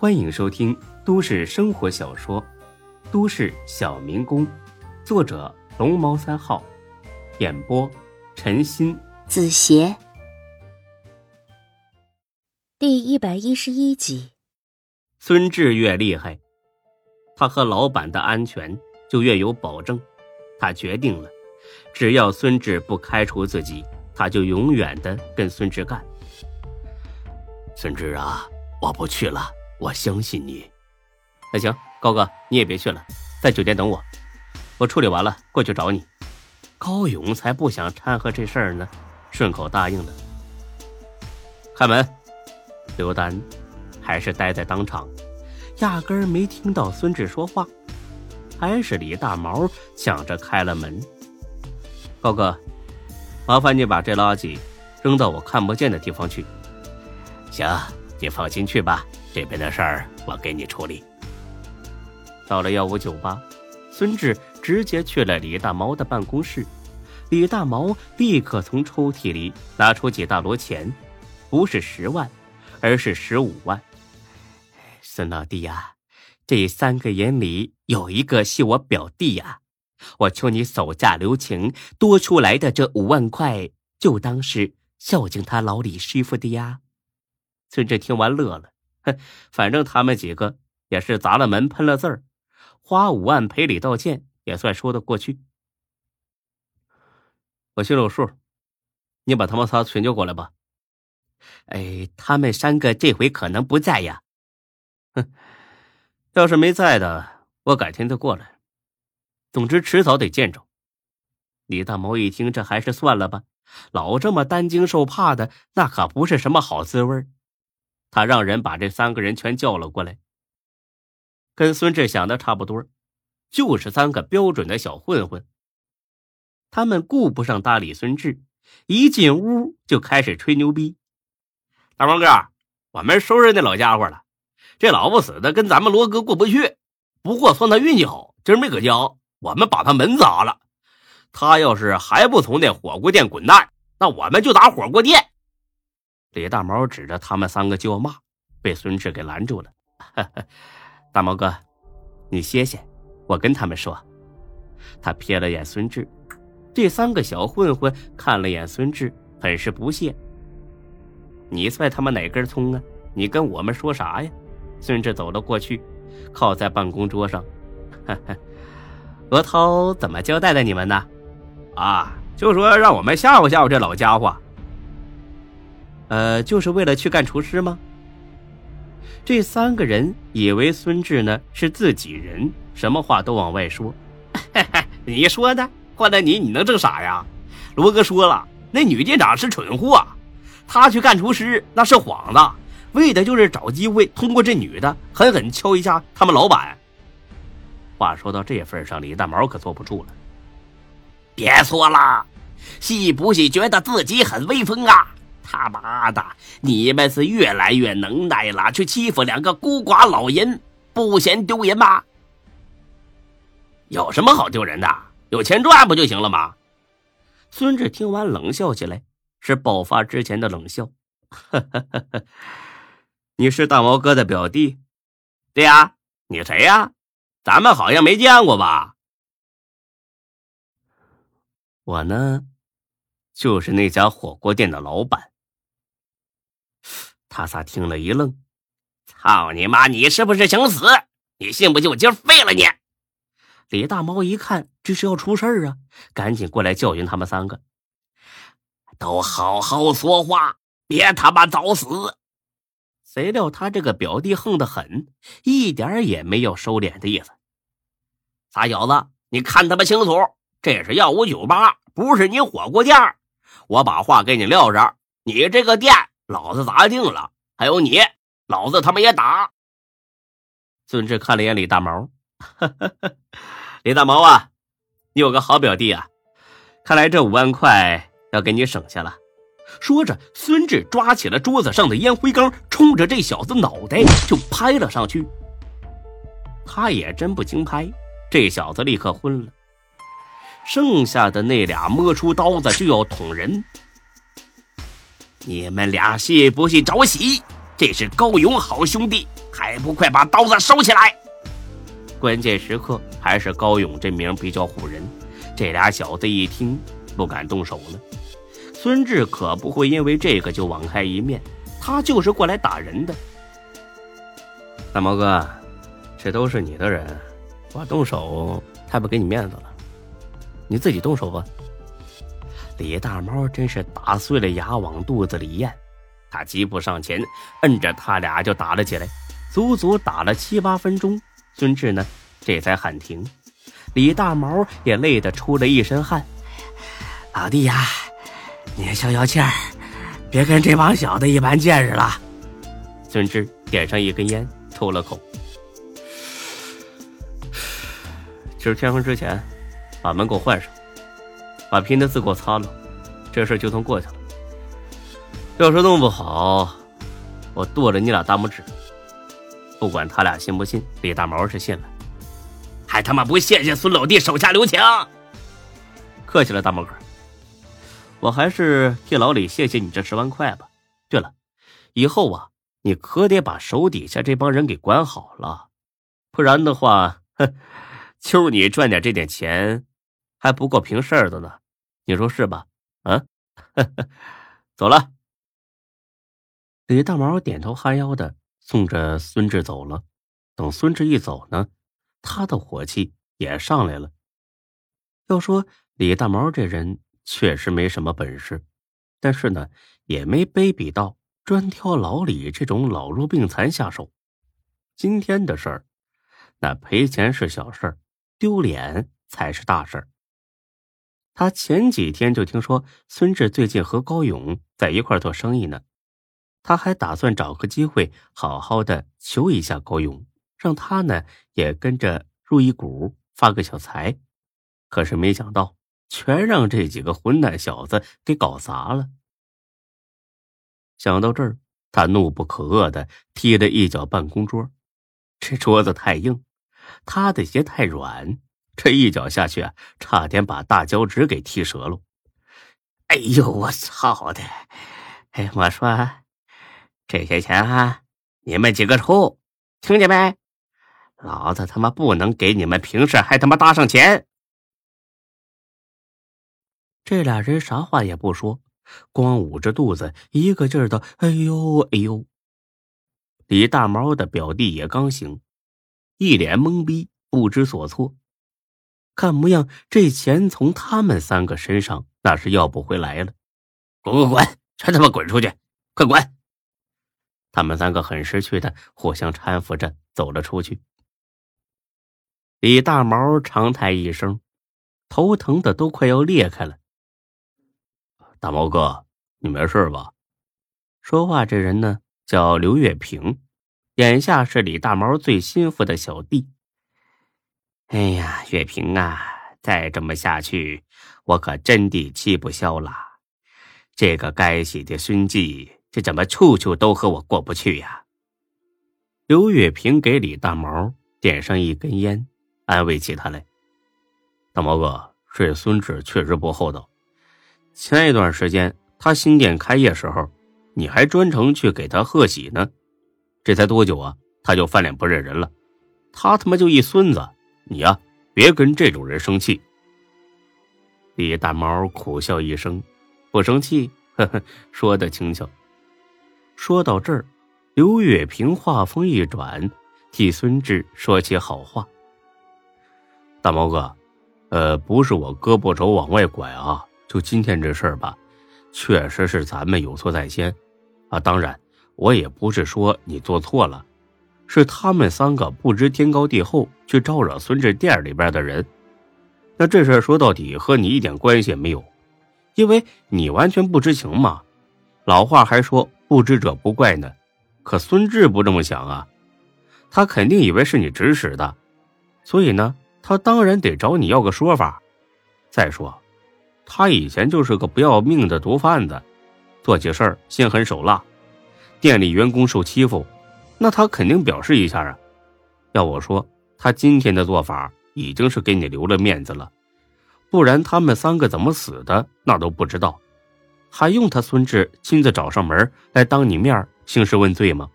欢迎收听都市生活小说《都市小民工》，作者龙猫三号，演播陈鑫、子邪，第一百一十一集。孙志越厉害，他和老板的安全就越有保证。他决定了，只要孙志不开除自己，他就永远的跟孙志干。孙志啊，我不去了，我相信你。那行，高哥你也别去了，在酒店等我，我处理完了过去找你。高勇才不想掺和这事儿呢，顺口答应了。开门，刘丹还是待在当场，压根儿没听到孙志说话。还是李大毛抢着开了门。高哥，麻烦你把这垃圾扔到我看不见的地方去。行，你放心去吧，这边的事儿我给你处理。到了幺五九八，孙志直接去了李大毛的办公室。李大毛立刻从抽屉里拿出几大摞钱，不是十万，而是十五万。孙老弟呀。这三个人里有一个是我表弟呀，我求你手下留情，多出来的这五万块就当是孝敬他老李师傅的呀。孙志听完乐了，哼，反正他们几个也是砸了门喷了字儿，花五万赔礼道歉也算说得过去。我心里有数，你把他们仨全叫过来吧。哎，他们三个这回可能不在呀。哼。要是没在的，我改天再过来。总之，迟早得见着。李大毛一听，这还是算了吧。老这么担惊受怕的，那可不是什么好滋味他让人把这三个人全叫了过来，跟孙志想的差不多，就是三个标准的小混混。他们顾不上搭理孙志，一进屋就开始吹牛逼：“大毛哥，我们收拾那老家伙了。”这老不死的跟咱们罗哥过不去，不过算他运气好，今儿没搁家，我们把他门砸了。他要是还不从那火锅店滚蛋，那我们就打火锅店。李大毛指着他们三个就要骂，被孙志给拦住了。大毛哥，你歇歇，我跟他们说。他瞥了眼孙志，这三个小混混看了眼孙志，很是不屑。你算他妈哪根葱啊？你跟我们说啥呀？孙志走了过去，靠在办公桌上。罗涛怎么交代的你们呢？啊，就说让我们吓唬吓唬这老家伙。呃，就是为了去干厨师吗？这三个人以为孙志呢是自己人，什么话都往外说。你说的，换了你，你能挣啥呀？罗哥说了，那女店长是蠢货，他去干厨师那是幌子。为的就是找机会通过这女的狠狠敲一下他们老板。话说到这份上，李大毛可坐不住了。别说了，是不是觉得自己很威风啊？他妈的，你们是越来越能耐了，去欺负两个孤寡老人，不嫌丢人吗？有什么好丢人的？有钱赚不就行了吗？孙志听完冷笑起来，是爆发之前的冷笑。你是大毛哥的表弟，对呀，你谁呀？咱们好像没见过吧？我呢，就是那家火锅店的老板。他仨听了一愣：“操你妈！你是不是想死？你信不信我今儿废了你？”李大毛一看这是要出事儿啊，赶紧过来教训他们三个：“都好好说话，别他妈找死！”谁料他这个表弟横得很，一点也没有收敛的意思。傻小子，你看他妈清楚，这是幺五九八，不是你火锅店。我把话给你撂这儿，你这个店老子砸定了。还有你，老子他妈也打。孙志看了眼李大毛，李大毛啊，你有个好表弟啊，看来这五万块要给你省下了。说着，孙志抓起了桌子上的烟灰缸，冲着这小子脑袋就拍了上去。他也真不经拍，这小子立刻昏了。剩下的那俩摸出刀子就要捅人。你们俩是不是找死？这是高勇好兄弟，还不快把刀子收起来！关键时刻还是高勇这名比较唬人，这俩小子一听不敢动手了。孙志可不会因为这个就网开一面，他就是过来打人的。大毛哥，这都是你的人，我动手太不给你面子了，你自己动手吧。李大毛真是打碎了牙往肚子里咽，他急步上前，摁着他俩就打了起来，足足打了七八分钟。孙志呢，这才喊停。李大毛也累得出了一身汗。老弟呀，你消消气儿，别跟这帮小子一般见识了。孙志点上一根烟，抽了口。今 儿天黑之前，把门给我换上。把拼的字给我擦了，这事就算过去了。要是弄不好，我剁了你俩大拇指。不管他俩信不信，李大毛是信了，还他妈不谢谢孙老弟手下留情。客气了，大毛哥，我还是替老李谢谢你这十万块吧。对了，以后啊，你可得把手底下这帮人给管好了，不然的话，哼，就你赚点这点钱，还不够平事儿的呢。你说是吧？啊，走了。李大毛点头哈腰的送着孙志走了。等孙志一走呢，他的火气也上来了。要说李大毛这人确实没什么本事，但是呢，也没卑鄙到专挑老李这种老弱病残下手。今天的事儿，那赔钱是小事，丢脸才是大事儿。他前几天就听说孙志最近和高勇在一块做生意呢，他还打算找个机会好好的求一下高勇，让他呢也跟着入一股发个小财。可是没想到，全让这几个混蛋小子给搞砸了。想到这儿，他怒不可遏的踢了一脚办公桌，这桌子太硬，他的鞋太软。这一脚下去啊，差点把大脚趾给踢折了！哎呦，我操的！哎，我说这些钱啊，你们几个出，听见没？老子他妈不能给你们平事，还他妈搭上钱！这俩人啥话也不说，光捂着肚子，一个劲儿的“哎呦哎呦”。李大毛的表弟也刚醒，一脸懵逼，不知所措。看模样，这钱从他们三个身上那是要不回来了。滚滚滚，全他妈滚出去！快滚！他们三个很识趣的互相搀扶着走了出去。李大毛长叹一声，头疼的都快要裂开了。大毛哥，你没事吧？说话这人呢，叫刘月平，眼下是李大毛最心腹的小弟。哎呀，月平啊，再这么下去，我可真的气不消了。这个该死的孙继，这怎么处处都和我过不去呀？刘月平给李大毛点上一根烟，安慰起他来：“大毛哥，这孙志确实不厚道。前一段时间他新店开业时候，你还专程去给他贺喜呢。这才多久啊，他就翻脸不认人了。他他妈就一孙子！”你呀，别跟这种人生气。李大毛苦笑一声，不生气，呵呵，说的轻巧。说到这儿，刘月平话锋一转，替孙志说起好话。大毛哥，呃，不是我胳膊肘往外拐啊，就今天这事儿吧，确实是咱们有错在先，啊，当然，我也不是说你做错了。是他们三个不知天高地厚，去招惹孙志店里边的人。那这事说到底和你一点关系也没有，因为你完全不知情嘛。老话还说不知者不怪呢，可孙志不这么想啊，他肯定以为是你指使的，所以呢，他当然得找你要个说法。再说，他以前就是个不要命的毒贩子，做起事儿心狠手辣，店里员工受欺负。那他肯定表示一下啊！要我说，他今天的做法已经是给你留了面子了，不然他们三个怎么死的那都不知道，还用他孙志亲自找上门来当你面兴师问罪吗？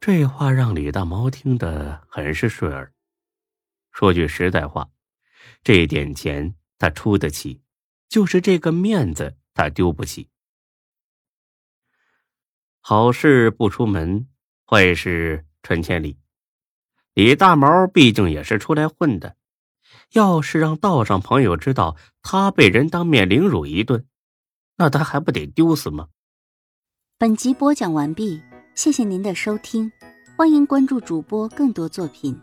这话让李大毛听得很是顺耳。说句实在话，这点钱他出得起，就是这个面子他丢不起。好事不出门，坏事传千里。李大毛毕竟也是出来混的，要是让道上朋友知道他被人当面凌辱一顿，那他还不得丢死吗？本集播讲完毕，谢谢您的收听，欢迎关注主播更多作品。